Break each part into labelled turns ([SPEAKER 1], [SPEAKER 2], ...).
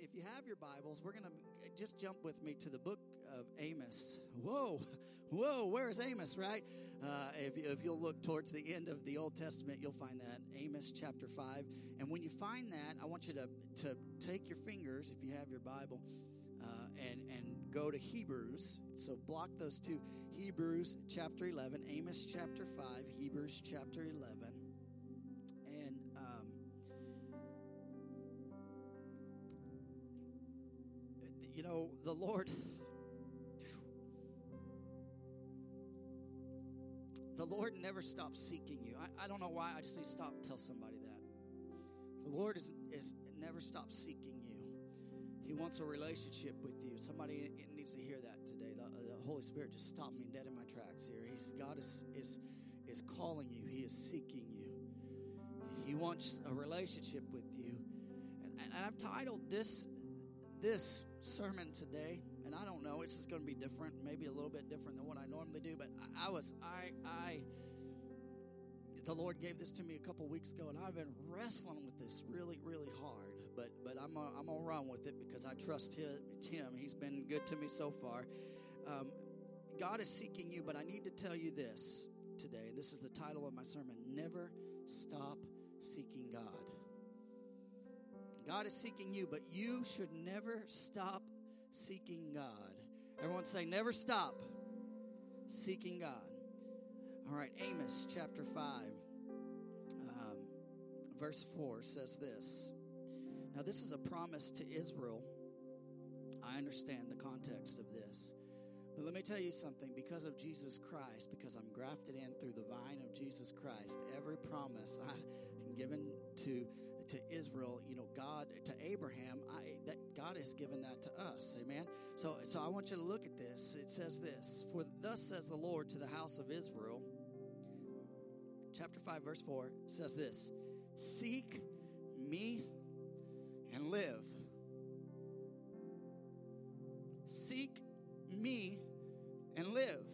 [SPEAKER 1] if you have your Bibles, we're going to just jump with me to the book of Amos. Whoa, whoa, where's Amos, right? Uh, if, if you'll look towards the end of the Old Testament, you'll find that Amos chapter 5. And when you find that, I want you to, to take your fingers, if you have your Bible, uh, and, and go to Hebrews. So block those two Hebrews chapter 11, Amos chapter 5, Hebrews chapter 11. Know, the Lord. The Lord never stops seeking you. I, I don't know why. I just need to stop and tell somebody that. The Lord is, is never stops seeking you. He wants a relationship with you. Somebody needs to hear that today. The, the Holy Spirit just stopped me dead in my tracks here. He's, God is, is, is calling you, He is seeking you. He wants a relationship with you. And, and I've titled this this sermon today, and I don't know, it's just going to be different, maybe a little bit different than what I normally do, but I, I was, I, I, the Lord gave this to me a couple weeks ago, and I've been wrestling with this really, really hard. But, but I'm, uh, I'm gonna run with it because I trust him. He's been good to me so far. Um, God is seeking you, but I need to tell you this today, and this is the title of my sermon: Never stop seeking God. God is seeking you, but you should never stop seeking God. Everyone say, never stop seeking God. All right, Amos chapter 5, um, verse 4 says this. Now, this is a promise to Israel. I understand the context of this. But let me tell you something because of Jesus Christ, because I'm grafted in through the vine of Jesus Christ, every promise I am given to to Israel, you know, God to Abraham, I, that God has given that to us. Amen. So, so I want you to look at this. It says this: For thus says the Lord to the house of Israel. Chapter five, verse four says this: Seek me and live. Seek me and live.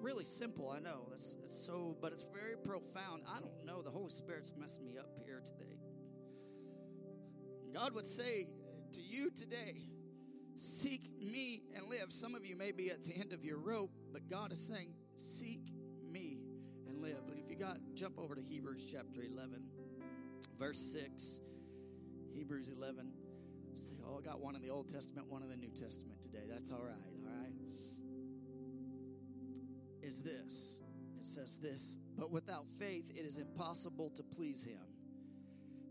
[SPEAKER 1] Really simple, I know. That's it's so, but it's very profound. I don't know. The Holy Spirit's messing me up here today. God would say to you today, seek me and live. Some of you may be at the end of your rope, but God is saying, seek me and live. If you got, jump over to Hebrews chapter 11, verse 6. Hebrews 11. Say, oh, I got one in the Old Testament, one in the New Testament today. That's all right? Is this. It says this, but without faith it is impossible to please him.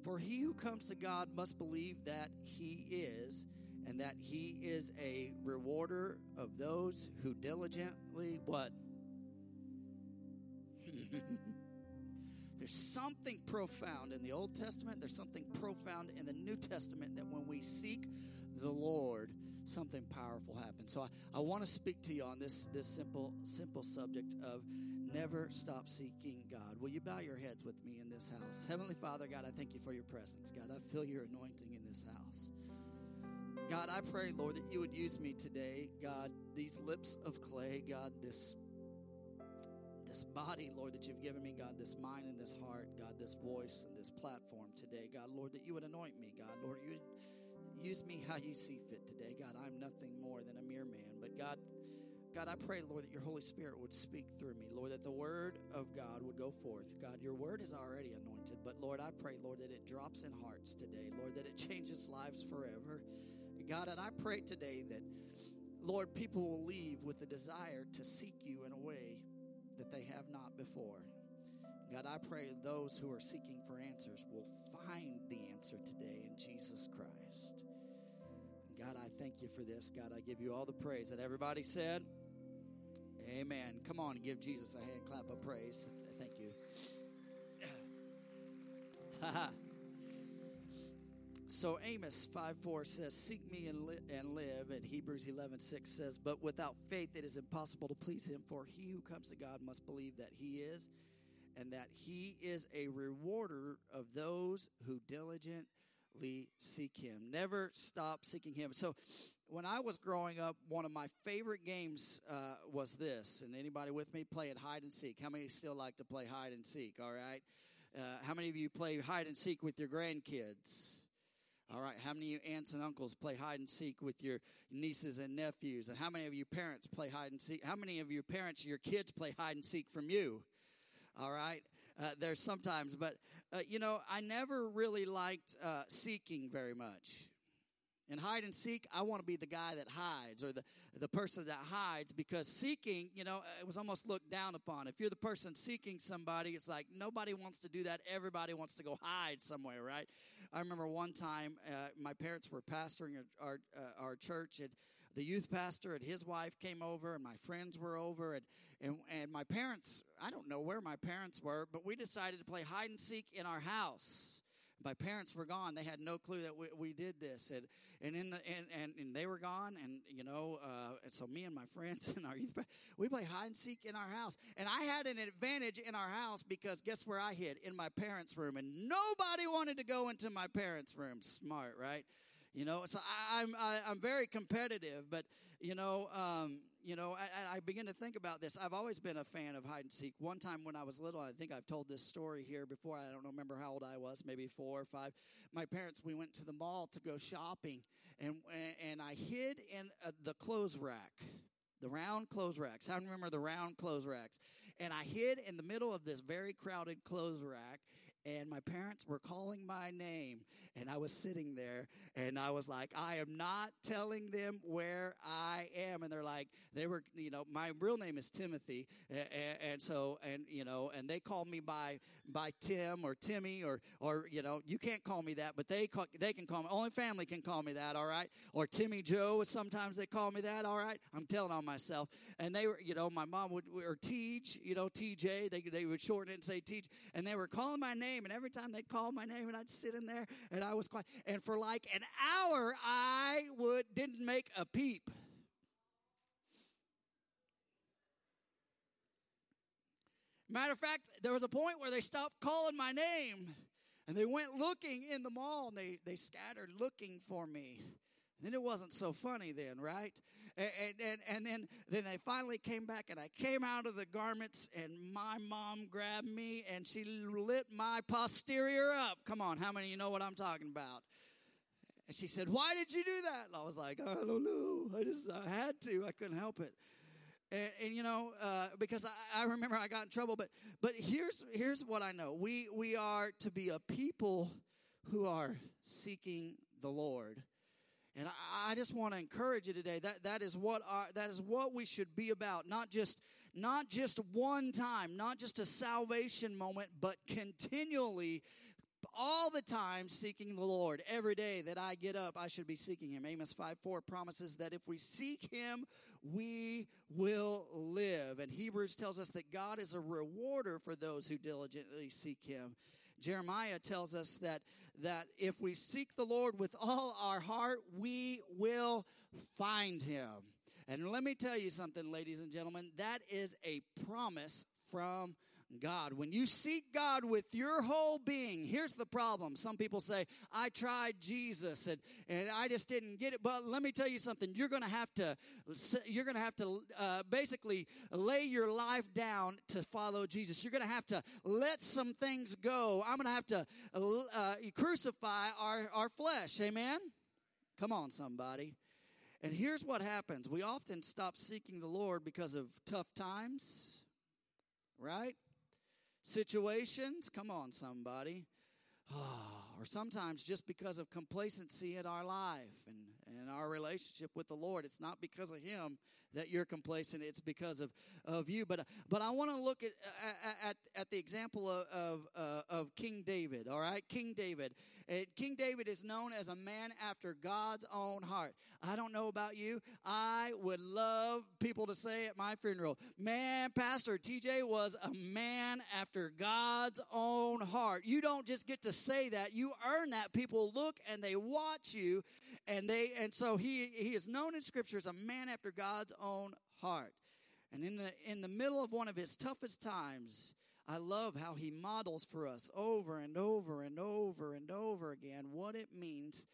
[SPEAKER 1] For he who comes to God must believe that he is, and that he is a rewarder of those who diligently what? There's something profound in the Old Testament. There's something profound in the New Testament that when we seek the Lord, something powerful happens. So I, I want to speak to you on this, this simple, simple subject of never stop seeking God. Will you bow your heads with me in this house? Heavenly Father, God, I thank you for your presence. God, I feel your anointing in this house. God, I pray, Lord, that you would use me today. God, these lips of clay, God, this this body, Lord, that you've given me, God, this mind and this heart, God, this voice and this platform today, God, Lord, that you would anoint me, God, Lord, you use me how you see fit today, God. I'm nothing more than a mere man, but God, God, I pray, Lord, that your Holy Spirit would speak through me, Lord, that the word of God would go forth. God, your word is already anointed, but Lord, I pray, Lord, that it drops in hearts today, Lord, that it changes lives forever. God, and I pray today that, Lord, people will leave with the desire to seek you in a way that they have not before. God, I pray those who are seeking for answers will find the answer today in Jesus Christ. God, I thank you for this. God, I give you all the praise that everybody said. Amen. Come on, give Jesus a hand clap of praise. Thank you. so Amos 5 4 says, Seek me and, li- and live. And Hebrews 11 6 says, But without faith it is impossible to please him, for he who comes to God must believe that he is, and that he is a rewarder of those who diligently seek him. Never stop seeking him. So when I was growing up, one of my favorite games uh, was this. And anybody with me play it hide and seek? How many still like to play hide and seek? All right. Uh, how many of you play hide and seek with your grandkids? All right, how many of you aunts and uncles play hide and seek with your nieces and nephews? And how many of you parents play hide and seek? How many of your parents, your kids play hide and seek from you? All right, uh, there's sometimes, but uh, you know, I never really liked uh, seeking very much. In hide and seek, I want to be the guy that hides or the, the person that hides because seeking, you know, it was almost looked down upon. If you're the person seeking somebody, it's like nobody wants to do that. Everybody wants to go hide somewhere, right? I remember one time uh, my parents were pastoring our, uh, our church, and the youth pastor and his wife came over, and my friends were over, and, and, and my parents, I don't know where my parents were, but we decided to play hide and seek in our house my parents were gone. They had no clue that we, we did this, and and in the and, and, and they were gone, and you know, uh, and so me and my friends and our youth, we play hide and seek in our house, and I had an advantage in our house because guess where I hid in my parents' room, and nobody wanted to go into my parents' room. Smart, right? You know, so I, I'm I, am i am very competitive, but you know, um, you know, I, I begin to think about this. I've always been a fan of hide and seek. One time when I was little, I think I've told this story here before. I don't remember how old I was, maybe four or five. My parents, we went to the mall to go shopping, and and I hid in uh, the clothes rack, the round clothes racks. I remember the round clothes racks, and I hid in the middle of this very crowded clothes rack and my parents were calling my name and I was sitting there and I was like, I am not telling them where I am. And they're like, they were, you know, my real name is Timothy. And, and so, and, you know, and they call me by, by Tim or Timmy or, or, you know, you can't call me that, but they call, they can call me, only family can call me that. All right. Or Timmy Joe. Sometimes they call me that. All right. I'm telling on myself. And they were, you know, my mom would, or Teej, you know, TJ, they, they would shorten it and say Teach. And they were calling my name name. And every time they'd call my name, and I'd sit in there, and I was quiet. And for like an hour, I would didn't make a peep. Matter of fact, there was a point where they stopped calling my name and they went looking in the mall and they, they scattered looking for me. And then it wasn't so funny then, right? And, and, and then, then they finally came back, and I came out of the garments, and my mom grabbed me, and she lit my posterior up. Come on, how many of you know what I'm talking about? And she said, Why did you do that? And I was like, I don't know. I just I had to. I couldn't help it. And, and you know, uh, because I, I remember I got in trouble, but but here's here's what I know: we we are to be a people who are seeking the Lord and I, I just want to encourage you today that that is what our, that is what we should be about. Not just not just one time, not just a salvation moment, but continually all the time seeking the Lord. Every day that I get up, I should be seeking Him. Amos 5 4 promises that if we seek Him, we will live. And Hebrews tells us that God is a rewarder for those who diligently seek Him. Jeremiah tells us that, that if we seek the Lord with all our heart, we will find him. And let me tell you something, ladies and gentlemen, that is a promise from God. When you seek God with your whole being, here's the problem. Some people say, I tried Jesus and, and I just didn't get it. But let me tell you something. You're going to have to, you're going to have to uh, basically lay your life down to follow Jesus. You're going to have to let some things go. I'm going to have to uh, crucify our, our flesh. Amen? Come on, somebody. And here's what happens we often stop seeking the Lord because of tough times, right? Situations. Come on, somebody. or sometimes just because of complacency in our life and, and our relationship with the Lord. It's not because of Him that you're complacent, it's because of, of you. But, but I want to look at, at, at the example of, of, uh, of King David, all right? King David. King David is known as a man after God's own heart. I don't know about you. I would love people to say at my funeral, man, Pastor TJ was a man after God's own heart. You don't just get to say that, you earn that. People look and they watch you, and they and so he he is known in scripture as a man after God's own heart. And in the in the middle of one of his toughest times, I love how he models for us over and over and over and over again what it means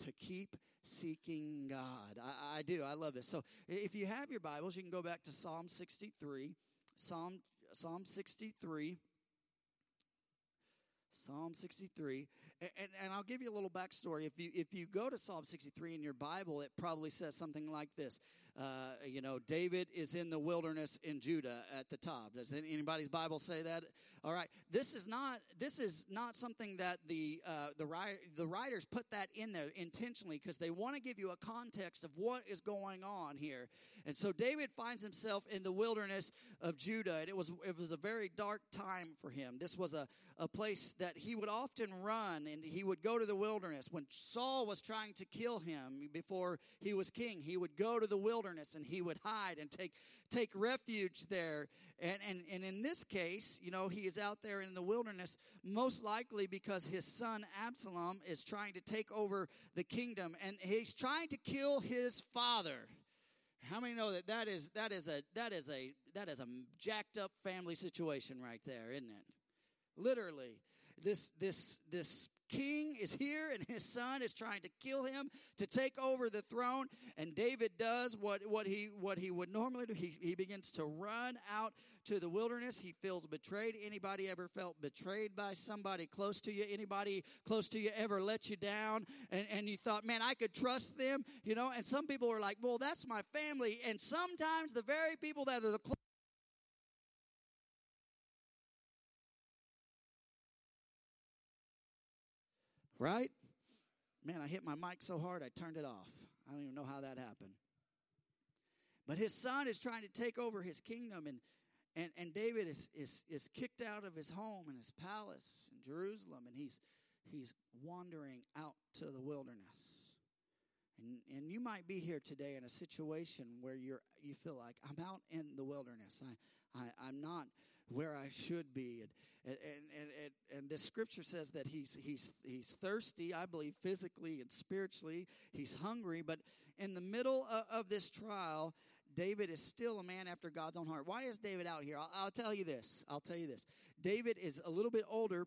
[SPEAKER 1] to keep seeking God. I, I, do. I love this. So if you have your Bibles, you can go back to Psalm 63. Psalm Psalm 63. Psalm 63. And, and I'll give you a little backstory. If you if you go to Psalm 63 in your Bible, it probably says something like this. Uh, you know, David is in the wilderness in Judah at the top. Does anybody's Bible say that? All right. This is not this is not something that the uh, the the writers put that in there intentionally because they want to give you a context of what is going on here. And so David finds himself in the wilderness of Judah, and it was it was a very dark time for him. This was a a place that he would often run, and he would go to the wilderness when Saul was trying to kill him before he was king. He would go to the wilderness and he would hide and take take refuge there. And, and, and in this case, you know, he is out there in the wilderness, most likely because his son Absalom is trying to take over the kingdom and he's trying to kill his father. How many know that that is that is a that is a that is a jacked up family situation right there, isn't it? Literally, this this this king is here and his son is trying to kill him to take over the throne. And david does what, what he what he would normally do. He, he begins to run out to the wilderness. He feels betrayed. Anybody ever felt betrayed by somebody close to you? Anybody close to you ever let you down? And, and you thought man i could trust them you know? And some people are like well that's my family. And sometimes the very people that are the close Right? Man, I hit my mic so hard I turned it off. I don't even know how that happened. But his son is trying to take over his kingdom, and, and, and David is, is, is kicked out of his home and his palace in Jerusalem, and he's, he's wandering out to the wilderness. And, and you might be here today in a situation where you're, you feel like, I'm out in the wilderness. I, I, I'm not where I should be. And, and, and, and, and the scripture says that he's, he's, he's thirsty, I believe, physically and spiritually. He's hungry. But in the middle of, of this trial, David is still a man after God's own heart. Why is David out here? I'll, I'll, tell you this. I'll tell you this. David is a little bit older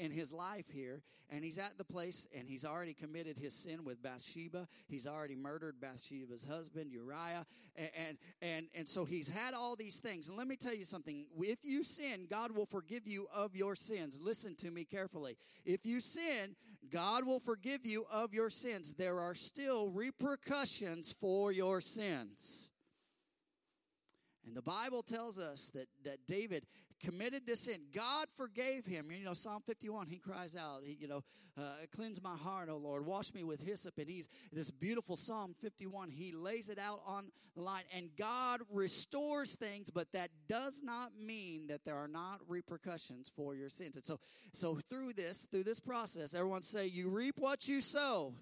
[SPEAKER 1] in his life here, and he's at the place, and he's already committed his sin with Bathsheba. He's already murdered Bathsheba's husband Uriah, and and and, so he's had all these things. And let me tell you something: if you sin, God will forgive you of your sins. Listen to me carefully. If you sin, God will forgive you of your sins. There are still repercussions for your sins. And the Bible tells us that, that David committed this sin. God forgave him. You know, Psalm 51, he cries out, he, you know, uh, cleanse my heart, O Lord, wash me with hyssop. And he's this beautiful Psalm 51, he lays it out on the line. And God restores things, but that does not mean that there are not repercussions for your sins. And so, so through this, through this process, everyone say, you reap what you sow.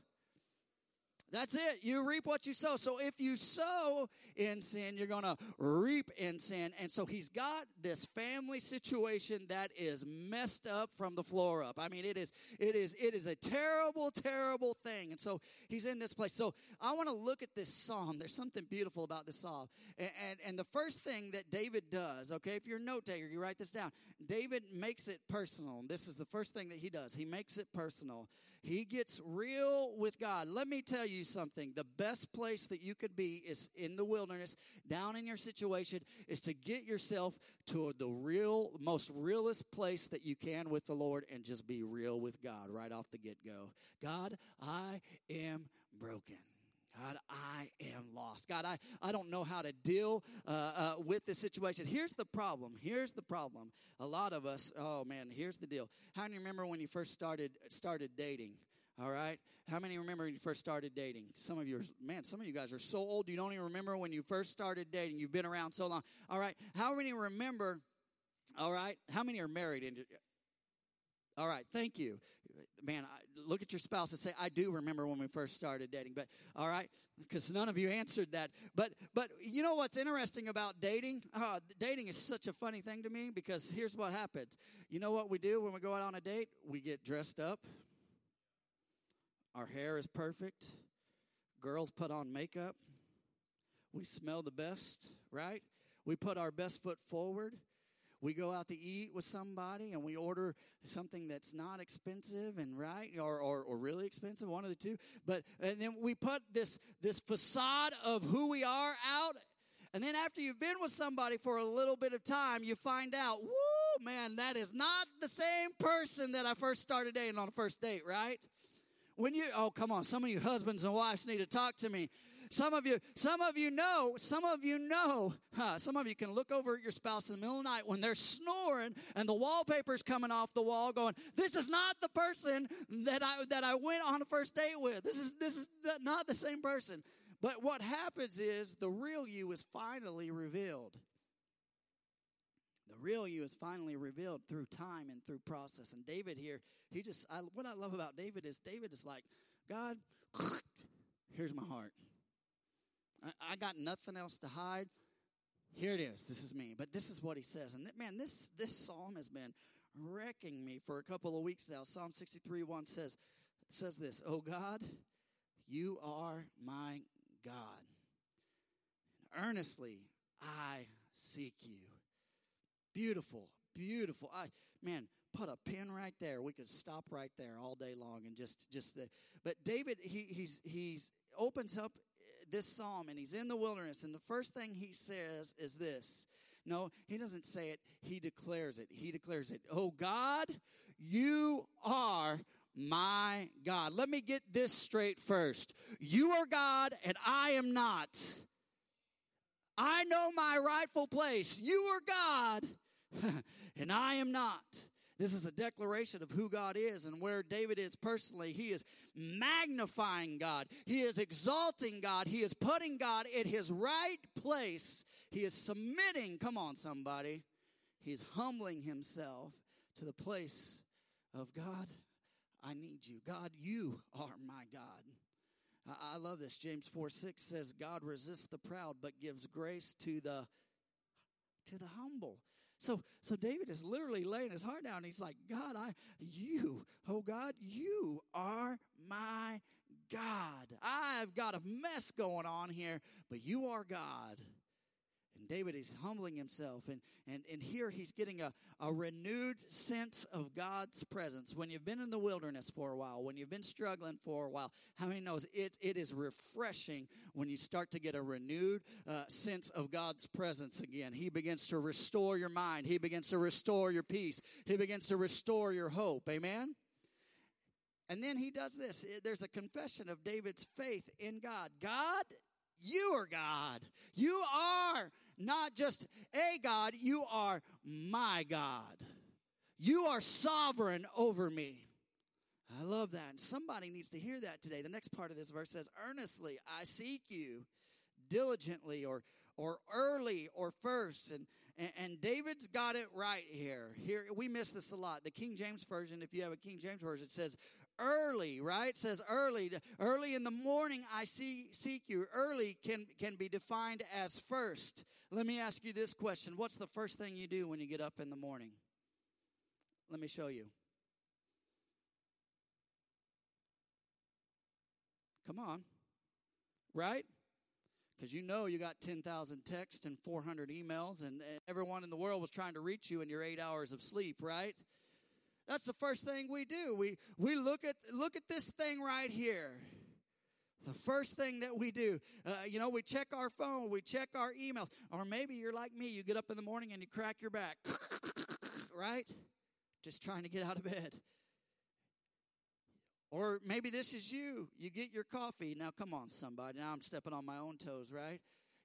[SPEAKER 1] That's it. You reap what you sow. So if you sow in sin, you're going to reap in sin. And so he's got this family situation that is messed up from the floor up. I mean, it is it is it is a terrible terrible thing. And so he's in this place. So I want to look at this psalm. There's something beautiful about this psalm. And, and and the first thing that David does, okay, if you're a note taker, you write this down. David makes it personal. This is the first thing that he does. He makes it personal. He gets real with God. Let me tell you something. The best place that you could be is in the wilderness, down in your situation, is to get yourself to the real, most realest place that you can with the Lord and just be real with God right off the get go. God, I am broken. God, I am lost. God, I, I don't know how to deal uh, uh, with this situation. Here's the problem. Here's the problem. A lot of us, oh man, here's the deal. How many remember when you first started started dating? All right. How many remember when you first started dating? Some of you, are, man, some of you guys are so old you don't even remember when you first started dating. You've been around so long. All right. How many remember? All right. How many are married? All right. Thank you man, I, look at your spouse and say, I do remember when we first started dating. But all right, because none of you answered that. But but you know what's interesting about dating? Uh, dating is such a funny thing to me because here's what happens. You know what we do when we go out on a date? We get dressed up. Our hair is perfect. Girls put on makeup. We smell the best, right? We put our best foot forward we go out to eat with somebody and we order something that's not expensive and right or, or, or really expensive one of the two but and then we put this this facade of who we are out and then after you've been with somebody for a little bit of time you find out woo man, that is not the same person that I first started dating on the first date, right? When you, oh, come on, some of you husbands and wives need to talk to me. Some of you, some of you know, some of you know, huh, some of you can look over at your spouse in the middle of the night when they're snoring and the wallpaper's coming off the wall going, this is not the person that I, that I went on a first date with. This is, this is not the same person. But what happens is the real you is finally revealed. The real you is finally revealed through time and through process. And David here, he just, I, what I love about David is David is like, God, here's my heart. I, got nothing else to hide. Here it is. This is me. But this is what he says. And man, this, this psalm has been wrecking me for a couple of weeks now. Psalm 63 1 says, says this, Oh God, you are my God. And Earnestly I seek you. Beautiful, beautiful. I man, put a pin right there. We could stop right there all day long and just just. The, but David, he he's he's opens up this psalm and he's in the wilderness, and the first thing he says is this. No, he doesn't say it. He declares it. He declares it. Oh God, you are my God. Let me get this straight first. You are God and I am not. I know my rightful place. You are God and I am not. This is a declaration of who God is and where David is personally. He is magnifying God. He is exalting God. He is putting God in his right place. He is submitting, come on, somebody. He's humbling himself to the place of God. I need you. God, you are my God. I, love this. James 4 6 says, God resists the proud, but gives grace to the to the humble. So, so David is literally laying his heart down. He's like, God, I, you, oh God, you are my God. I've got a mess going on here, but you are God. And David is humbling himself. And, and, and here he's getting a, a renewed sense of God's presence. When you've been in the wilderness for a while, when you've been struggling for a while, how many knows it, it is refreshing when you start to get a renewed uh, sense of God's presence again. He begins to restore your mind. He begins to restore your peace. He begins to restore your hope. Amen? And then he does this. There's a confession of David's faith in God. God, you are God. You are not just a God, you are my God. You are sovereign over me. I love that. And somebody needs to hear that today. The next part of this verse says, Earnestly I seek you, diligently or or early or first. And, and, and David's got it right here. Here we miss this a lot. The King James Version, if you have a King James Version, it says early, right? It says early. Early in the morning I see, seek you. Early can, can be defined as first. Let me ask you this question. What's the first thing you do when you get up in the morning? Let me show you. Come on. Right? Because you know you got 10,000 texts and 400 emails, and, and everyone in the world was trying to reach you in your eight hours of sleep, right? That's the first thing we do. We we look at look at this thing right here. The first thing that we do, uh, you know, we check our phone, we check our emails, or maybe you're like me. You get up in the morning and you crack your back, right? Just trying to get out of bed. Or maybe this is you. You get your coffee. Now, come on, somebody. Now I'm stepping on my own toes, right?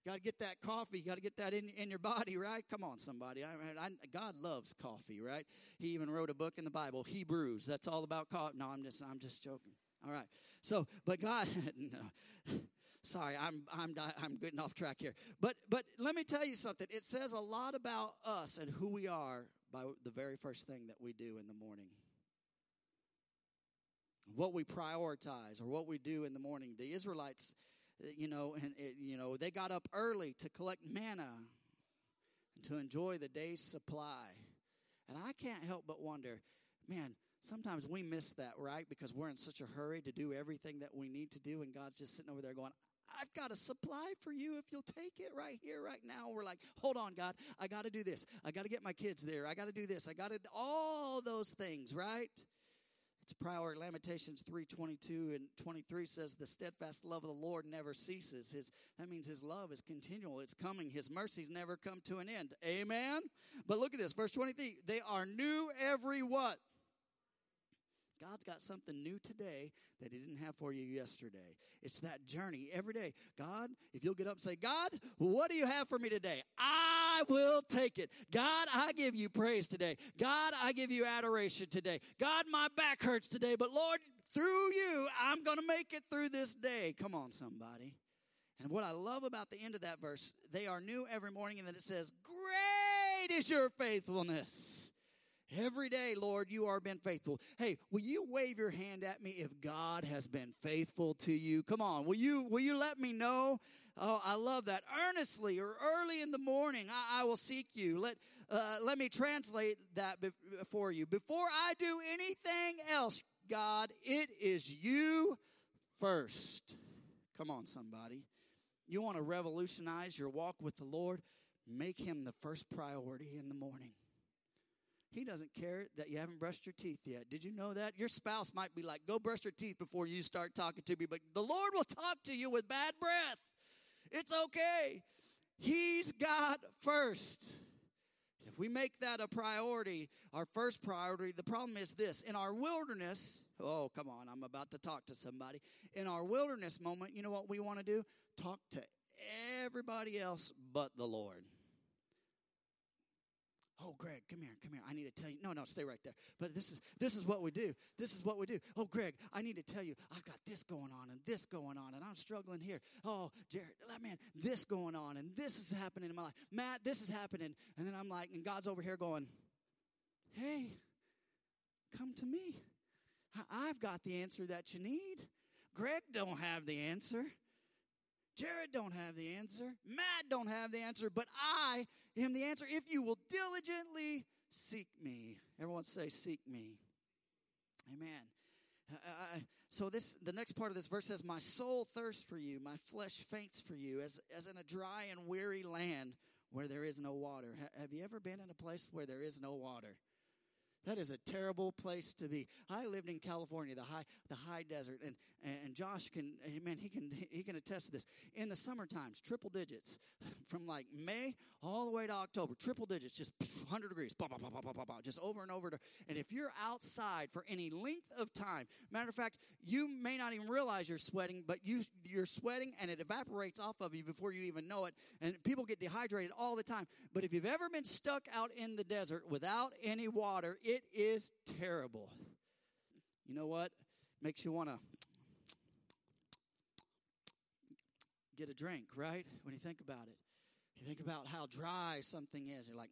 [SPEAKER 1] Got to get that coffee. Got to get that in, in your body, right? Come on, somebody. I, I, God loves coffee, right? He even wrote a book in the Bible, Hebrews. That's all about coffee. No, I'm just, I'm just joking. All right. So, but God, no. Sorry, I'm I'm I'm getting off track here. But but let me tell you something. It says a lot about us and who we are by the very first thing that we do in the morning. What we prioritize or what we do in the morning. The Israelites you know, and it, you know, they got up early to collect manna and to enjoy the day's supply. And I can't help but wonder, man, sometimes we miss that, right? Because we're in such a hurry to do everything that we need to do, and God's just sitting over there going, I've got a supply for you if you'll take it right here, right now. We're like, hold on, God, I got to do this. I got to get my kids there. I got to do this. I got to, all those things, right? It's a priority. Lamentations 3:22 and 23 says the steadfast love of the Lord never ceases. His that means his love is continual. It's coming. His mercies never come to an end. Amen. But look at this, verse 23. They are new every what? God's got something new today that He didn't have for you yesterday. It's that journey every day. God, if you'll get up and say, God, what do you have for me today? I will take it. God, I give you praise today. God, I give you adoration today. God, my back hurts today, but Lord, through you, I'm going to make it through this day. Come on, somebody. And what I love about the end of that verse, they are new every morning, and then it says, Great is your faithfulness. Every day, Lord, you are been faithful. Hey, will you wave your hand at me if God has been faithful to you? Come on, will you will you let me know? Oh, I love that. Earnestly or early in the morning, I, I will seek you. Let uh, let me translate that for you. Before I do anything else, God, it is you first. Come on, somebody. You want to revolutionize your walk with the Lord? Make him the first priority in the morning. He doesn't care that you haven't brushed your teeth yet. Did you know that? Your spouse might be like, go brush your teeth before you start talking to me, but the Lord will talk to you with bad breath. It's okay. He's God first. If we make that a priority, our first priority, the problem is this in our wilderness, oh, come on, I'm about to talk to somebody. In our wilderness moment, you know what we want to do? Talk to everybody else but the Lord. Oh, Greg, come here, come here. I need to tell you. No, no, stay right there. But this is this is what we do. This is what we do. Oh, Greg, I need to tell you. I've got this going on and this going on, and I'm struggling here. Oh, Jared, man, this going on and this is happening in my life. Matt, this is happening, and then I'm like, and God's over here going, Hey, come to me. I've got the answer that you need. Greg don't have the answer. Jared don't have the answer. Matt don't have the answer, but I am the answer if you will diligently seek me. Everyone say, seek me. Amen. Uh, so this the next part of this verse says, "My soul thirsts for you, my flesh faints for you, as as in a dry and weary land where there is no water." Ha- have you ever been in a place where there is no water? That is a terrible place to be. I lived in California, the high, the high desert, and, and Josh can, man, he can, he can attest to this. In the summer times, triple digits, from like May all the way to October, triple digits, just 100 degrees, bah, bah, bah, just over and over. And if you're outside for any length of time, matter of fact, you may not even realize you're sweating, but you, you're sweating and it evaporates off of you before you even know it. And people get dehydrated all the time. But if you've ever been stuck out in the desert without any water, it is terrible. You know what? Makes you want to get a drink, right? When you think about it. You think about how dry something is. You're like,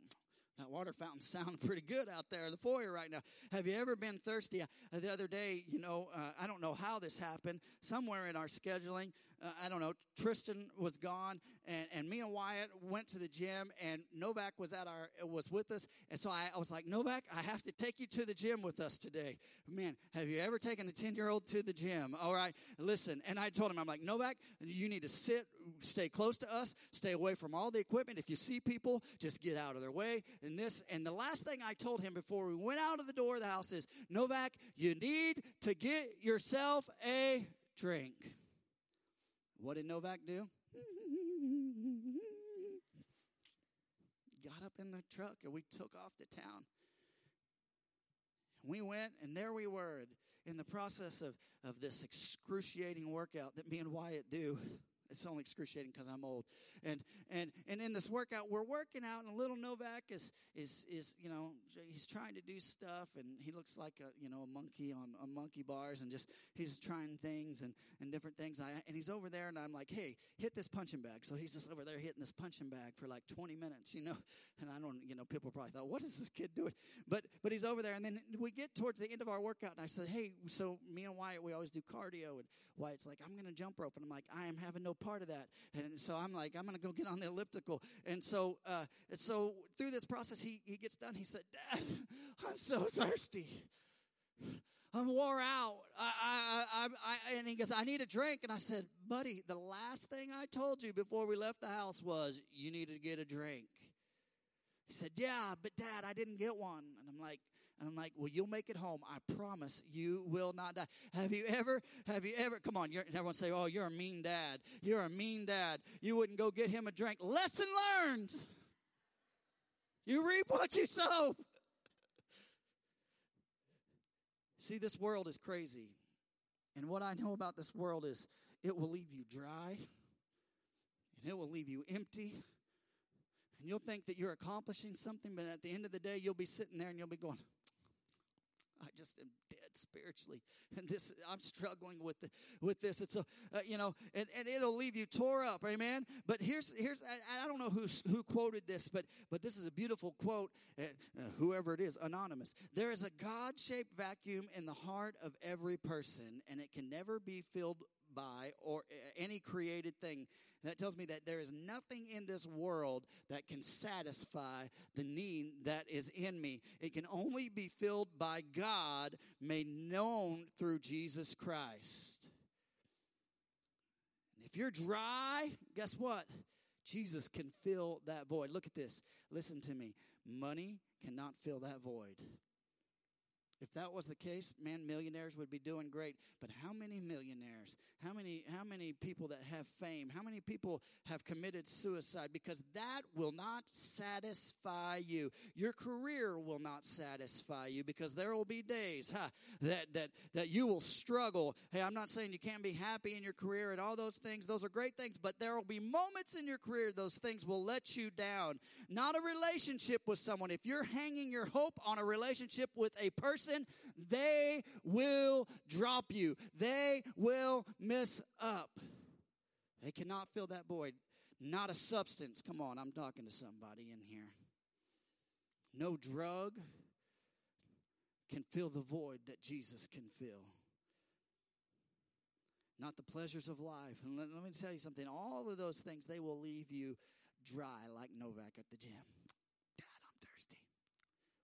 [SPEAKER 1] that water fountain sounding pretty good out there in the foyer right now. Have you ever been thirsty? Uh, the other day, you know, uh, I don't know how this happened. Somewhere in our scheduling, uh, I don't know, Tristan was gone, and, and me and Wyatt went to the gym, and Novak was at our was with us, and so I, I was like, Novak, I have to take you to the gym with us today. Man, have you ever taken a ten year old to the gym? All right, listen. And I told him, I'm like, Novak, you need to sit, stay close to us, stay away from all the equipment. If you see people, just get out of their way. And this, and the last thing I told him before we went out of the door of the house is, Novak, you need to get yourself a drink. What did Novak do? Got up in the truck and we took off to town. We went, and there we were in the process of, of this excruciating workout that me and Wyatt do. It's only excruciating because I'm old. And and and in this workout, we're working out, and a little Novak is is is you know he's trying to do stuff, and he looks like a you know a monkey on, on monkey bars, and just he's trying things and and different things. I, and he's over there, and I'm like, hey, hit this punching bag. So he's just over there hitting this punching bag for like 20 minutes, you know. And I don't, you know, people probably thought, what is this kid doing? But but he's over there, and then we get towards the end of our workout, and I said, hey, so me and Wyatt, we always do cardio, and Wyatt's like, I'm gonna jump rope, and I'm like, I am having no part of that. And so I'm like, I'm going to go get on the elliptical. And so, uh, and so through this process, he, he gets done. He said, Dad, I'm so thirsty. I'm wore out. I, I, I, I, and he goes, I need a drink. And I said, buddy, the last thing I told you before we left the house was you needed to get a drink. He said, Yeah, but dad, I didn't get one. And I'm like, And I'm like, well, you'll make it home. I promise you will not die. Have you ever, have you ever, come on, everyone say, oh, you're a mean dad. You're a mean dad. You wouldn't go get him a drink. Lesson learned. You reap what you sow. See, this world is crazy. And what I know about this world is it will leave you dry and it will leave you empty. And you'll think that you're accomplishing something, but at the end of the day, you'll be sitting there and you'll be going, I just am dead spiritually, and this I'm struggling with the, with this. It's a uh, you know, and, and it'll leave you tore up, amen. But here's here's I, I don't know who who quoted this, but but this is a beautiful quote. Uh, whoever it is, anonymous. There is a God-shaped vacuum in the heart of every person, and it can never be filled by or any created thing that tells me that there is nothing in this world that can satisfy the need that is in me. It can only be filled by God, made known through Jesus Christ. And if you're dry, guess what? Jesus can fill that void. Look at this. Listen to me. Money cannot fill that void. If that was the case, man, millionaires would be doing great. But how many millionaires? How many how many people that have fame? How many people have committed suicide because that will not satisfy you. Your career will not satisfy you because there will be days, huh, that that that you will struggle. Hey, I'm not saying you can't be happy in your career and all those things. Those are great things, but there will be moments in your career those things will let you down. Not a relationship with someone. If you're hanging your hope on a relationship with a person person, they will drop you. They will mess up. They cannot fill that void. Not a substance. Come on, I'm talking to somebody in here. No drug can fill the void that Jesus can fill. Not the pleasures of life. And let, let me tell you something all of those things, they will leave you dry like Novak at the gym.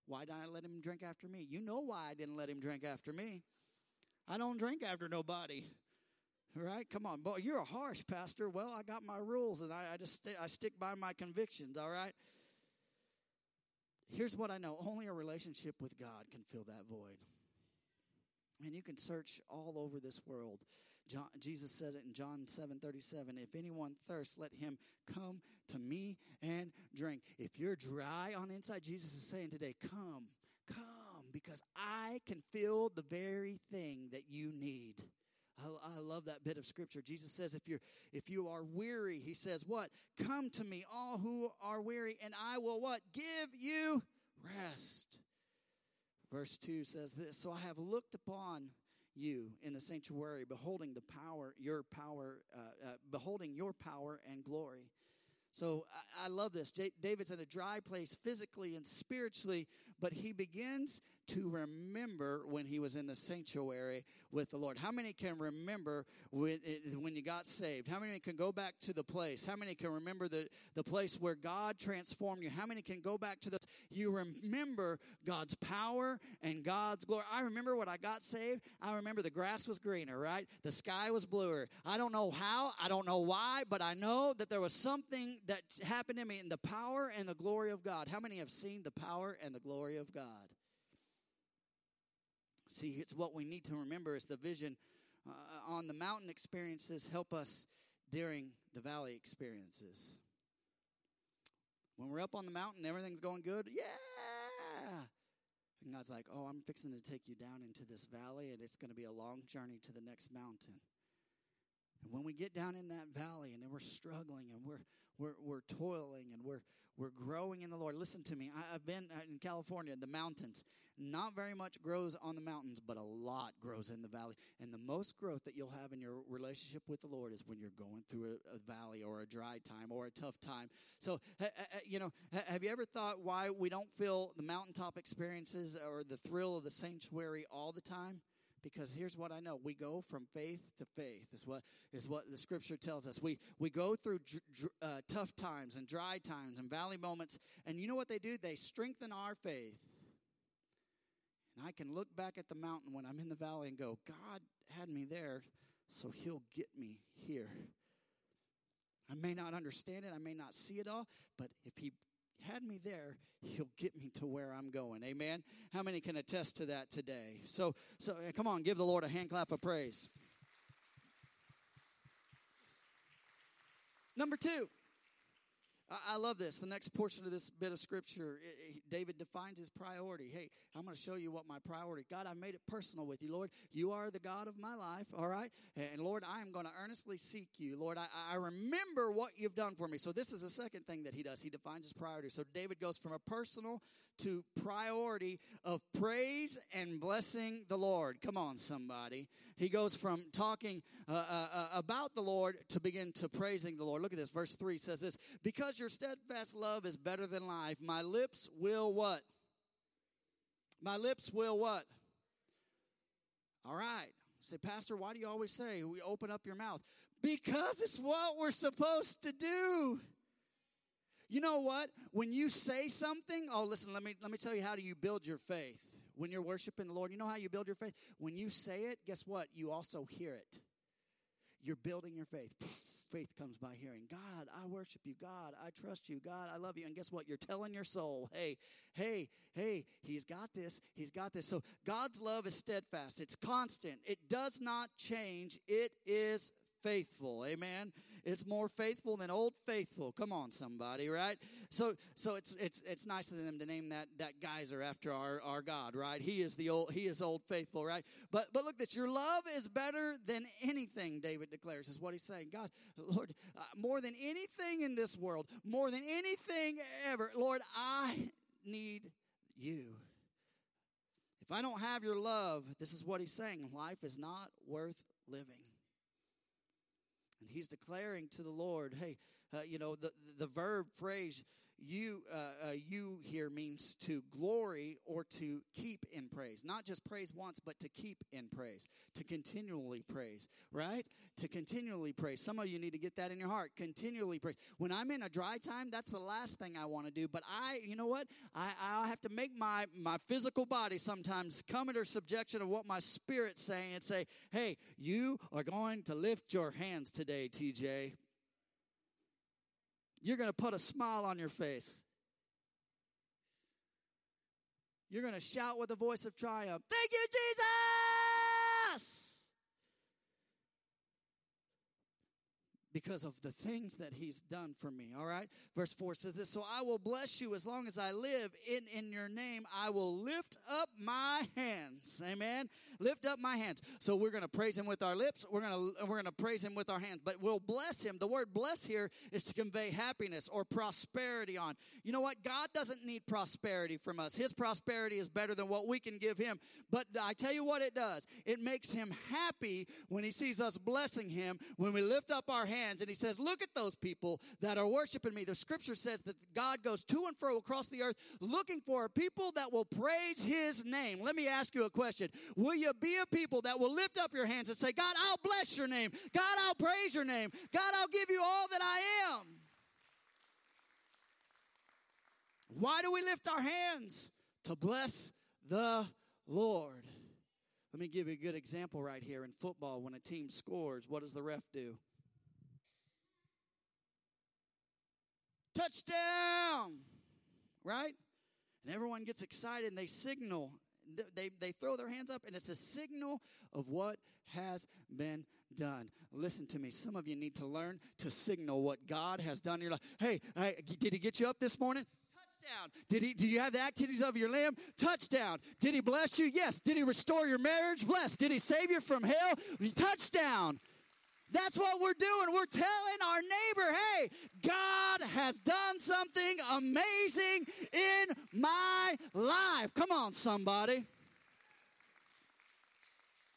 [SPEAKER 1] Why did I let him drink after me? You know why I didn't let him drink after me. I don't drink after nobody. Right? Come on, boy. You're a harsh pastor. Well, I got my rules, and I, I just st- I stick by my convictions. All right. Here's what I know: only a relationship with God can fill that void. And you can search all over this world. John, Jesus said it in John 7 37. If anyone thirsts, let him come to me and drink. If you're dry on the inside, Jesus is saying today, come, come, because I can fill the very thing that you need. I, I, love that bit of scripture. Jesus says, if you're if you are weary, he says, what? Come to me, all who are weary, and I will what? Give you rest. Verse 2 says this So I have looked upon you in the sanctuary, beholding the power, your power, uh, uh, beholding your power and glory. So I, I love this. J- David's in a dry place physically and spiritually, but he begins to remember when he was in the sanctuary with the Lord. How many can remember when, eh, when you got saved? How many can go back to the place? How many can remember the, the place where God transformed you? How many can go back to the, you remember God's power and God's glory? I remember when I got saved, I remember the grass was greener, right? The sky was bluer. I don't know how, I don't know why, but I know that there was something that happened to me in the power and the glory of God. How many have seen the power and the glory of God? See, it's what we need to remember is the vision uh, on the mountain experiences help us during the valley experiences. When we're up on the mountain, everything's going good. Yeah. And God's like, oh, I'm fixing to take you down into this valley, and it's going to be a long journey to the next mountain. And when we get down in that valley and we're struggling and we're, we're, we're toiling and we're, we're growing in the Lord. Listen to me. I, have been uh, in California, the mountains. Not very much grows on the mountains, but a lot grows in the valley. And the most growth that you'll have in your relationship with the Lord is when you're going through a, a valley or a dry time or a tough time. So, you know, have you ever thought why we don't feel the mountaintop experiences or the thrill of the sanctuary all the time? Because here's what I know. We go from faith to faith is what is what the scripture tells us. We we go through dr- dr- uh, tough times and dry times and valley moments and you know what they do? They strengthen our faith. And I can look back at the mountain when I'm in the valley and go, God had me there, so he'll get me here. I may not understand it, I may not see it all, but if he had me there, he'll get me to where I'm going. Amen. How many can attest to that today? So so come on, give the Lord a hand clap of praise. Number 2. I love this. The next portion of this bit of scripture, David defines his priority. Hey, I'm going to show you what my priority. God, I made it personal with you, Lord. You are the God of my life, all right? And Lord, I am going to earnestly seek you. Lord, I, I remember what you've done for me. So this is the second thing that he does. He defines his priority. So David goes from a personal to priority of praise and blessing the Lord. Come on, somebody. He goes from talking uh, uh, uh, about the Lord to begin to praising the Lord. Look at this. Verse 3 says this Because your steadfast love is better than life, my lips will what? My lips will what? All right. Say, Pastor, why do you always say we open up your mouth? Because it's what we're supposed to do. You know what? When you say something, oh listen, let me let me tell you how do you build your faith. When you're worshiping the Lord, you know how you build your faith? When you say it, guess what? You also hear it. You're building your faith. Faith comes by hearing. God, I worship you. God, I trust you. God, I love you. And guess what? You're telling your soul, hey, hey, hey, he's got this. He's got this. So God's love is steadfast, it's constant, it does not change, it is faithful. Amen. It's more faithful than old faithful. Come on, somebody, right? So, so it's it's it's nice of them to name that that geyser after our our God, right? He is the old He is old faithful, right? But but look, this your love is better than anything. David declares is what he's saying. God, Lord, uh, more than anything in this world, more than anything ever, Lord, I need you. If I don't have your love, this is what he's saying life is not worth living. And he's declaring to the Lord, hey, uh, you know, the, the verb phrase you uh, uh, you here means to glory or to keep in praise. Not just praise once but to keep in praise to continually praise right? To continually praise. Some of you need to get that in your heart. Continually praise. When i'm in a dry time that's the last thing i want to do. But i you know what? I i have to make my my physical body sometimes come under subjection of what my spirit's saying and say hey you are going to lift your hands today tj you're going to put a smile on your face. You're going to shout with a voice of triumph, Thank you, Jesus! Because of the things that he's done for me. All right. Verse 4 says this So I will bless you as long as I live. In, in your name, I will lift up my hands. Amen. Lift up my hands. So we're going to praise him with our lips. We're going to we're going to praise him with our hands. But we'll bless him. The word bless here is to convey happiness or prosperity on. You know what? God doesn't need prosperity from us. His prosperity is better than what we can give him. But I tell you what it does. It makes him happy when he sees us blessing him when we lift up our hands hands and he says, Look at those people that are worshiping me. The scripture says that God goes to and fro across the earth looking for people that will praise his name. Let me ask you a question Will you be a people that will lift up your hands and say, God, I'll bless your name. God, I'll praise your name. God, I'll give you all that I am. Why do we lift our hands? To bless the Lord. Let me give you a good example right here in football. When a team scores, what does the ref do? Touchdown, right? And everyone gets excited and they signal. They, they throw their hands up, and it's a signal of what has been done. Listen to me. Some of you need to learn to signal what God has done in your life. Hey, hey did he get you up this morning? Touchdown. Did he do you have the activities of your limb? Touchdown. Did he bless you? Yes. Did he restore your marriage? Bless. Did he save you from hell? Touchdown. That's what we're doing. We're telling our neighbor, hey, God has done something amazing in my life. Come on, somebody.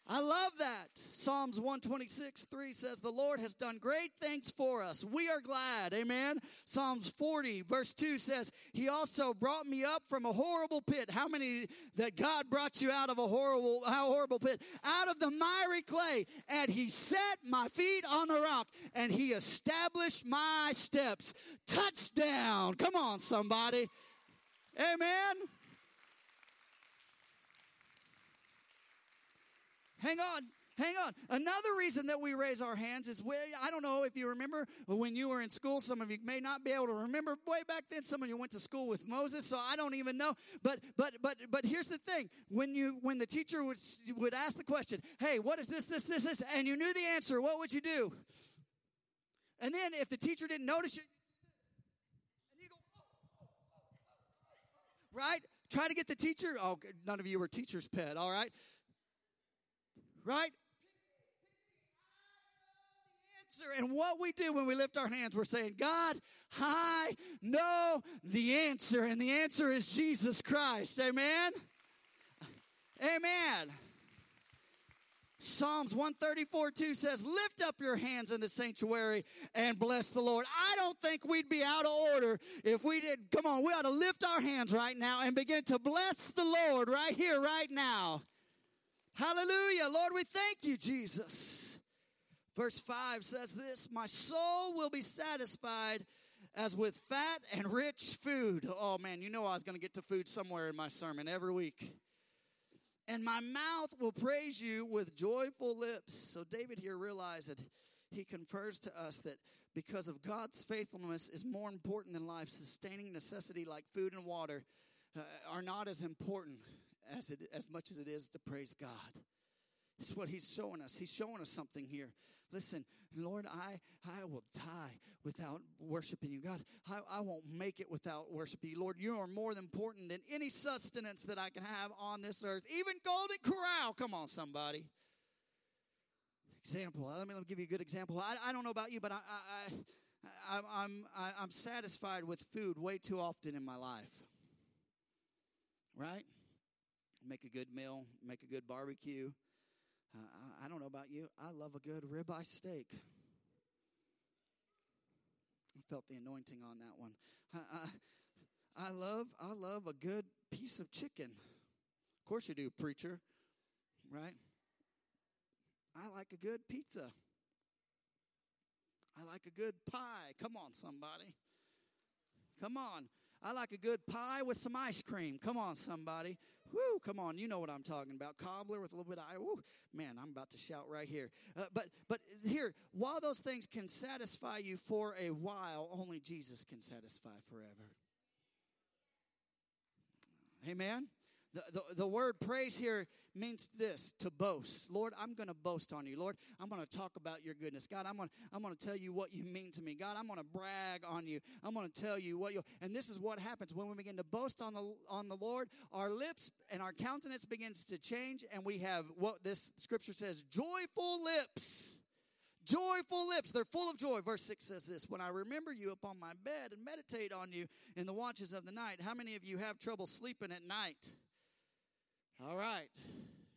[SPEAKER 1] I love that. Psalms 126, 3 says, The Lord has done great things for us. We are glad. Amen. Psalms 40, verse 2 says, He also brought me up from a horrible pit. How many that God brought you out of a horrible, how horrible pit? Out of the miry clay. And He set my feet on the rock and He established my steps. Touchdown. Come on, somebody. Amen. Hang on. Hang on. Another reason that we raise our hands is I don't know if you remember when you were in school. Some of you may not be able to remember way back then. Some of you went to school with Moses, so I don't even know. But but but but here's the thing: when you when the teacher would would ask the question, "Hey, what is this, this, this, this?" and you knew the answer, what would you do? And then if the teacher didn't notice you, and you go, oh, oh, oh, right? Try to get the teacher. Oh, none of you were teacher's pet. All right, right? answer. And what we do when we lift our hands, we're saying, God, I know the answer. And the answer is Jesus Christ. Amen? Amen. Psalms 134 2 says, Lift up your hands in the sanctuary and bless the Lord. I don't think we'd be out of order if we did. Come on, we ought to lift our hands right now and begin to bless the Lord right here, right now. Hallelujah. Lord, we thank you, Jesus. Verse 5 says this My soul will be satisfied as with fat and rich food. Oh man, you know I was going to get to food somewhere in my sermon every week. And my mouth will praise you with joyful lips. So David here realized that he confers to us that because of God's faithfulness is more important than life, sustaining necessity like food and water uh, are not as important as it as much as it is to praise God. It's what he's showing us. He's showing us something here. Listen, Lord, I, I will die without worshiping you. God, I, I won't make it without worshiping you. Lord, you are more important than any sustenance that I can have on this earth. Even Golden Corral. Come on, somebody. Example. Let me, let me give you a good example. I, I don't know about you, but I, I, I, I'm, I, I'm satisfied with food way too often in my life. Right? Make a good meal, make a good barbecue uh, I don't know about you. I love a good ribeye steak. I felt the anointing on that one. I, I, I love I love a good piece of chicken. Of course you do, preacher. Right? I like a good pizza. I like a good pie. Come on, somebody. Come on. I like a good pie with some ice cream. Come on, somebody. Woo, come on, you know what I'm talking about. Cobbler with a little bit of. Woo, man, I'm about to shout right here. Uh, but but here, while those things can satisfy you for a while, only Jesus can satisfy forever. Amen. The, the, word praise here means this to boast. Lord, I'm going to boast on you. Lord, I'm going to talk about your goodness. God, I'm going I'm to tell you what you mean to me. God, I'm going to brag on you. I'm going to tell you what you and this is what happens when we begin to boast on the on the Lord, our lips and our countenance begins to change and we have what this scripture says, joyful lips. Joyful lips, they're full of joy. Verse 6 says this When I remember you upon my bed and meditate on you in the watches of the night, how many of you have trouble sleeping at night? All right.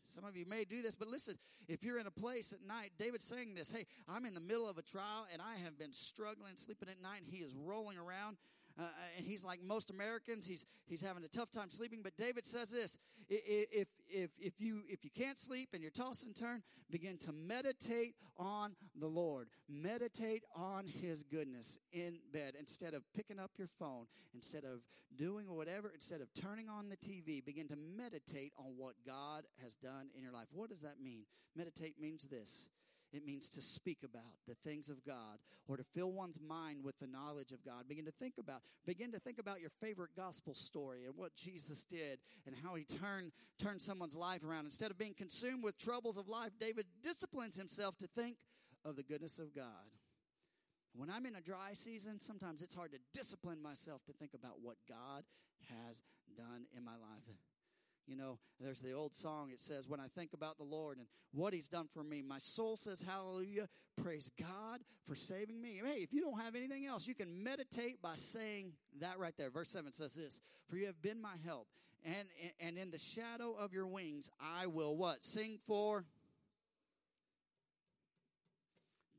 [SPEAKER 1] Some of you may do this, but listen, if you're in a place at night, David's saying this Hey, I'm in the middle of a trial and I have been struggling sleeping at night. He is rolling around. Uh, and he's like most Americans. He's he's having a tough time sleeping. But David says this: if if if you if you can't sleep and you're tossing and turn, begin to meditate on the Lord. Meditate on His goodness in bed instead of picking up your phone, instead of doing whatever, instead of turning on the TV. Begin to meditate on what God has done in your life. What does that mean? Meditate means this it means to speak about the things of God or to fill one's mind with the knowledge of God. Begin to think about, begin to think about your favorite gospel story and what Jesus did and how he turned, turned someone's life around. Instead of being consumed with troubles of life, David disciplines himself to think of the goodness of God. When I'm in a dry season, sometimes it's hard to discipline myself to think about what God has done in my life. You know, there's the old song. It says, When I think about the Lord and what He's done for me, my soul says, Hallelujah. Praise God for saving me. Hey, if you don't have anything else, you can meditate by saying that right there. Verse 7 says this For you have been my help, and, and in the shadow of your wings, I will what? Sing for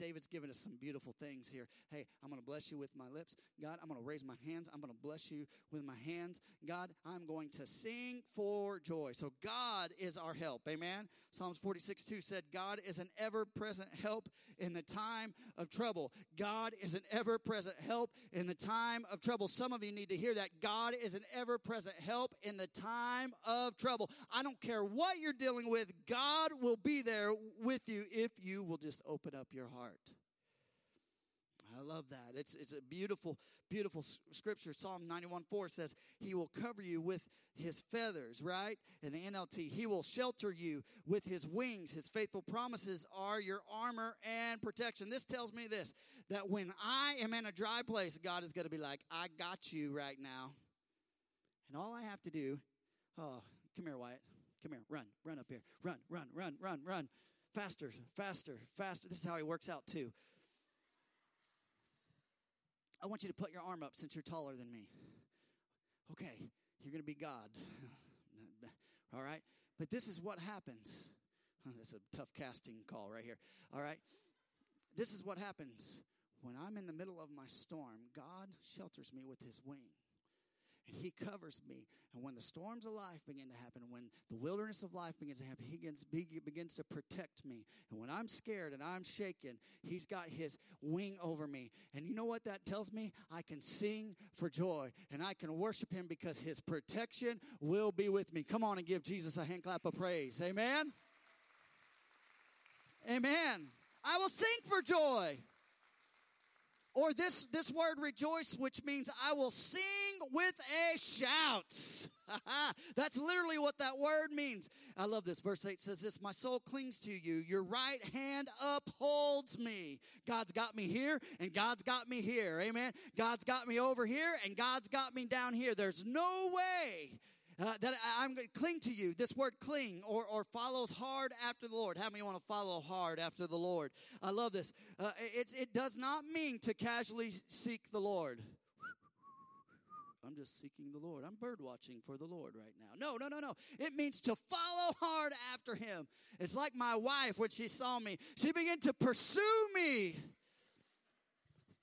[SPEAKER 1] David's given us some beautiful things here. Hey, I'm going to bless you with my lips. God, I'm going to raise my hands. I'm going to bless you with my hands. God, I'm going to sing for joy. So God is our help. Amen. Psalms 46 2 said, God is an ever present help in the time of trouble. God is an ever present help in the time of trouble. Some of you need to hear that. God is an ever present help in the time of trouble. I don't care what you're dealing with, God will be there with you if you will just open up your heart. I love that. It's, it's a beautiful, beautiful scripture. Psalm 91 4 says, He will cover you with His feathers, right? In the NLT, He will shelter you with His wings. His faithful promises are your armor and protection. This tells me this that when I am in a dry place, God is going to be like, I got you right now. And all I have to do, oh, come here, Wyatt. Come here, run, run up here. Run, run, run, run, run. Faster, faster, faster. This is how he works out, too. I want you to put your arm up since you're taller than me. Okay, you're going to be God. All right? But this is what happens. That's a tough casting call right here. All right? This is what happens. When I'm in the middle of my storm, God shelters me with his wing and he covers me. And when the storms of life begin to happen, when the wilderness of life begins to happen, he begins, he begins to protect me. And when I'm scared and I'm shaken, he's got his wing over me. And you know what that tells me? I can sing for joy and I can worship him because his protection will be with me. Come on and give Jesus a hand clap of praise. Amen. Amen. I will sing for joy. Or this, this word rejoice, which means I will sing with a shout. That's literally what that word means. I love this. Verse 8 says this My soul clings to you. Your right hand upholds me. God's got me here and God's got me here. Amen. God's got me over here and God's got me down here. There's no way uh, that I, am going to cling to you. This word cling or, or follows hard after the Lord. How many want to follow hard after the Lord? I love this. Uh, it, it does not mean to casually seek the Lord. I'm just seeking the Lord. I'm bird watching for the Lord right now. No, no, no, no. It means to follow hard after Him. It's like my wife when she saw me, she began to pursue me,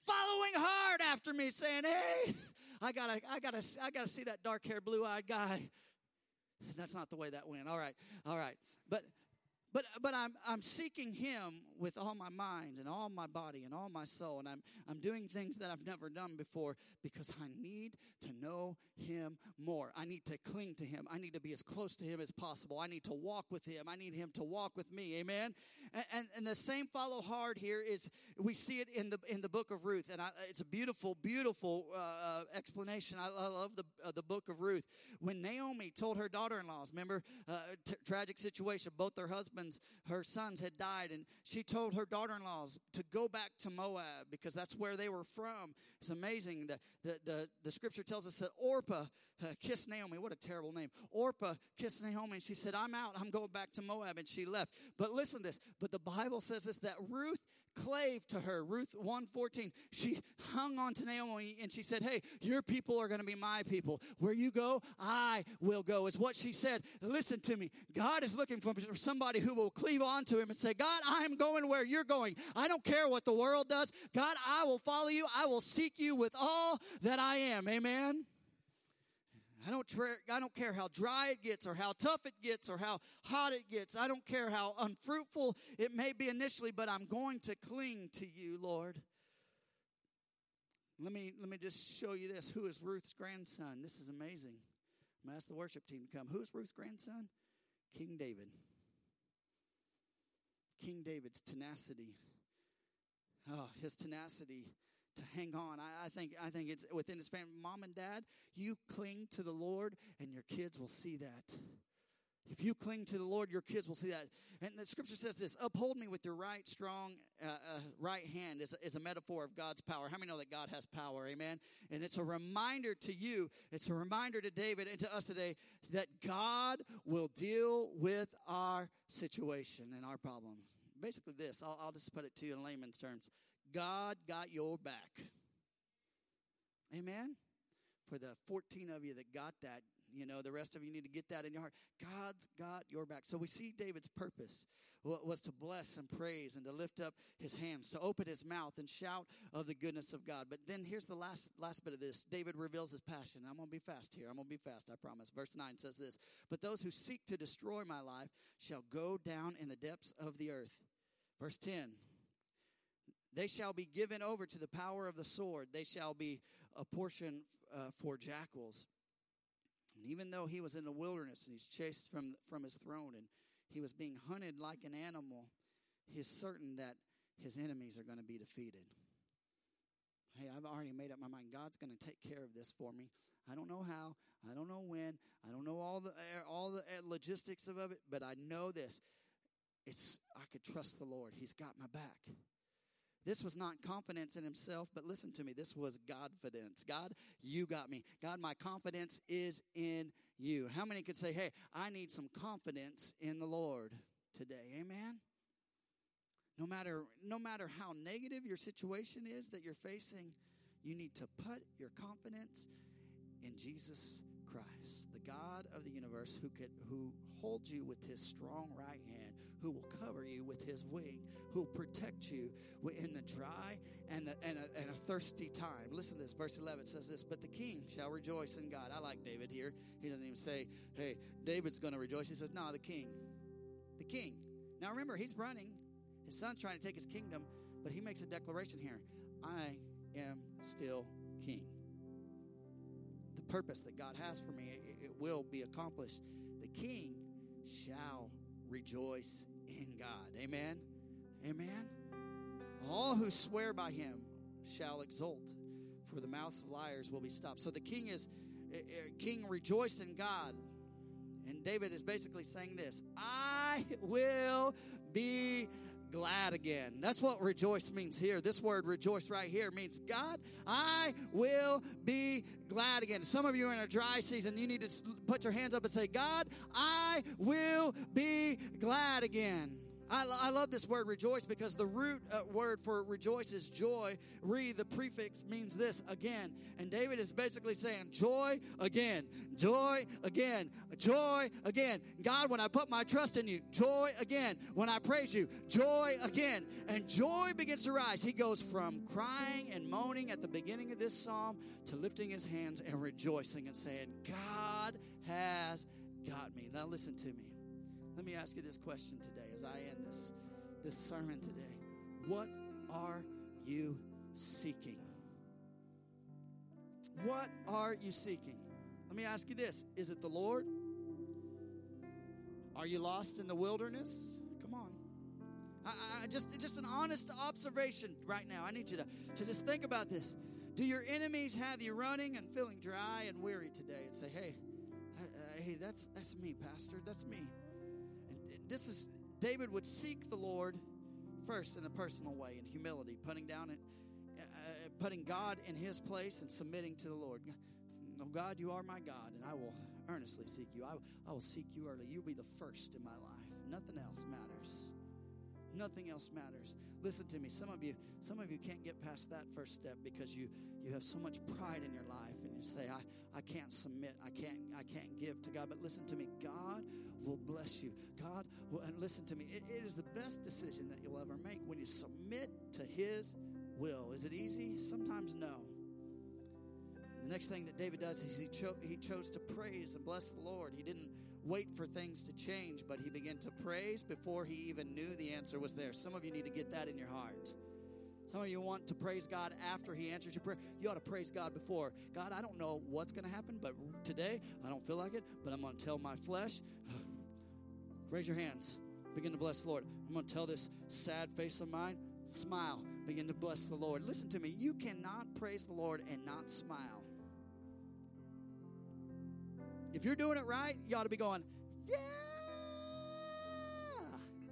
[SPEAKER 1] following hard after me, saying, Hey, I gotta, I gotta, I gotta see that dark haired, blue eyed guy. That's not the way that went. All right, all right. But but but I'm I'm seeking him with all my mind and all my body and all my soul and I'm I'm doing things that I've never done before because I need to know him more. I need to cling to him. I need to be as close to him as possible. I need to walk with him. I need him to walk with me. Amen. And and, and the same follow hard here is we see it in the in the book of Ruth and I, it's a beautiful beautiful uh, uh explanation. I, I love the uh, the book of Ruth. When Naomi told her daughter-in-laws, remember uh, t- tragic situation both their husbands husbands, her sons had died, and she told her daughter in laws to go back to Moab because that's where they were from. It's amazing. The, the, the, the scripture tells us that Orpah uh, kissed Naomi. What a terrible name. Orpah kissed Naomi, and she said, I'm out. I'm going back to Moab, and she left. But listen to this. But the Bible says this that Ruth clave to her. Ruth 114. She hung on to Naomi and she said, Hey, your people are going to be my people. Where you go, I will go, is what she said. Listen to me. God is looking for somebody who will cleave on to him and say, God, I am going where you're going. I don't care what the world does. God, I will follow you. I will seek you with all that I am. Amen. I don't, tra- I don't care how dry it gets or how tough it gets or how hot it gets. I don't care how unfruitful it may be initially, but I'm going to cling to you, Lord. Let me, let me just show you this. Who is Ruth's grandson? This is amazing. I'm going to ask the worship team to come. Who's Ruth's grandson? King David. King David's tenacity. Oh, his tenacity to hang on. I, I, think I think it's within his family. Mom and dad, you cling to the Lord, and your kids will see that. If you cling to the Lord, your kids will see that. And the scripture says this Uphold me with your right, strong uh, uh, right hand is a, is a metaphor of God's power. How many know that God has power? Amen. And it's a reminder to you, it's a reminder to David and to us today that God will deal with our situation and our problem. Basically, this, I'll, I'll just put it to you in layman's terms God got your back. Amen? For the 14 of you that got that, You know, the rest of you need to get that in your heart. God's got your back. So we see David's purpose was to bless and praise and to lift up his hands, to open his mouth and shout of the goodness of God. But then here's the last last bit of this. David reveals his passion. I'm going to be fast here. I'm going to be fast, I promise. Verse 9 says this, "But those who seek to destroy my life shall go down in the depths of the earth." Verse 10, they shall be given over to the power of the sword. They shall be a portion uh, for jackals. And even though he was in the wilderness and he's chased from, from his throne and he was being hunted like an animal, he's certain that his enemies are going to be defeated. Hey, I've already made up my mind. God's going to take care of this for me. I don't know how. I don't know when. I don't know all the all the uh, logistics of it, but I know this. It's I could trust the Lord. He's got my back. This was not confidence in himself, but listen to me. This was Godfidence. God, you got me. God, my confidence is in you. How many could say, hey, I need some confidence in the Lord today? Amen. No matter, no matter how negative your situation is that you're facing, you need to put your confidence in Jesus Christ, the God of the universe who could who holds you with his strong right hand, who will cover you with his wing, who will protect you in the dry and, the, and, a, and a thirsty time. Listen to this. Verse 11 says this But the king shall rejoice in God. I like David here. He doesn't even say, Hey, David's going to rejoice. He says, No, the king. The king. Now remember, he's running. His son's trying to take his kingdom, but he makes a declaration here I am still king. The purpose that God has for me, it, it will be accomplished. The king shall rejoice in God. Amen. Amen. All who swear by him shall exult, for the mouths of liars will be stopped. So the king is, uh, king rejoiced in God. And David is basically saying this I will be glad again. That's what rejoice means here. This word rejoice right here means God, I will be glad again. Some of you are in a dry season. You need to put your hands up and say, God, I will be glad again. I, I love this word rejoice because the root uh, word for rejoice is joy. Re, the prefix means this again. And David is basically saying joy again, joy again, joy again. God, when I put my trust in you, joy again. When I praise you, joy again. And joy begins to rise. He goes from crying and moaning at the beginning of this psalm to lifting his hands and rejoicing and saying, God has got me. Now listen to me. Let me ask you this question today as I end this, this sermon today. What are you seeking? What are you seeking? Let me ask you this Is it the Lord? Are you lost in the wilderness? Come on. I, I, just, just an honest observation right now. I need you to, to just think about this. Do your enemies have you running and feeling dry and weary today and say, hey, hey, that's, that's me, Pastor. That's me this is David would seek the Lord first in a personal way, in humility, putting down it, uh, uh, putting God in His place and submitting to the Lord. Oh God, you are my God, and I will earnestly seek you. I, I will seek you early. You'll be the first in my life. Nothing else matters. Nothing else matters. Listen to me. Some of you, some of you can't get past that first step because you you have so much pride in your life you say, I, I can't submit, I can't, I can't give to God. But listen to me, God will bless you. God will and listen to me. It, it is the best decision that you'll ever make when you submit to his will. Is it easy? Sometimes no. The next thing that David does is he, cho- he chose to praise and bless the Lord. He didn't wait for things to change, but he began to praise before he even knew the answer was there. Some of you need to get that in your heart. Some of you want to praise God after He answers your prayer. You ought to praise God before. God, I don't know what's going to happen, but today I don't feel like it, but I'm going to tell my flesh. Raise your hands. Begin to bless the Lord. I'm going to tell this sad face of mine, smile. Begin to bless the Lord. Listen to me. You cannot praise the Lord and not smile. If you're doing it right, you ought to be going, yeah.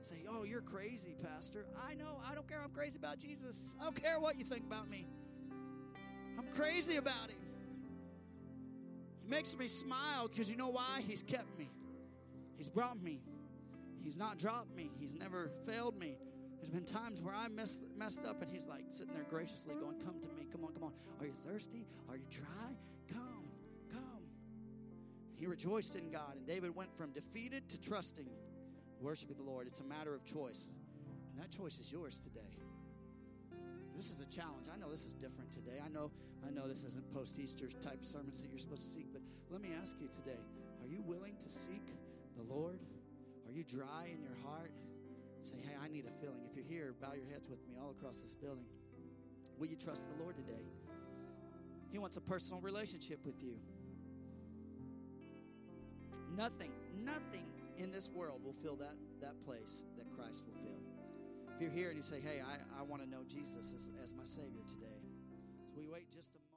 [SPEAKER 1] Say, oh, you're crazy, Pastor. I know. I don't care. I'm crazy about Jesus. I don't care what you think about me. I'm crazy about him. He makes me smile because you know why? He's kept me. He's brought me. He's not dropped me. He's never failed me. There's been times where I messed, messed up and he's like sitting there graciously going, Come to me. Come on, come on. Are you thirsty? Are you dry? Come, come. He rejoiced in God. And David went from defeated to trusting, worshiping the Lord. It's a matter of choice. And that choice is yours today. This is a challenge. I know this is different today. I know I know this isn't post-Easter type sermons that you're supposed to seek, but let me ask you today, are you willing to seek the Lord? Are you dry in your heart? Say, hey, I need a filling. If you're here, bow your heads with me all across this building. Will you trust the Lord today? He wants a personal relationship with you. Nothing, nothing in this world will fill that, that place that Christ will fill. If you're here and you say, hey, I, I want to know Jesus as, as my Savior today, so we wait just a moment.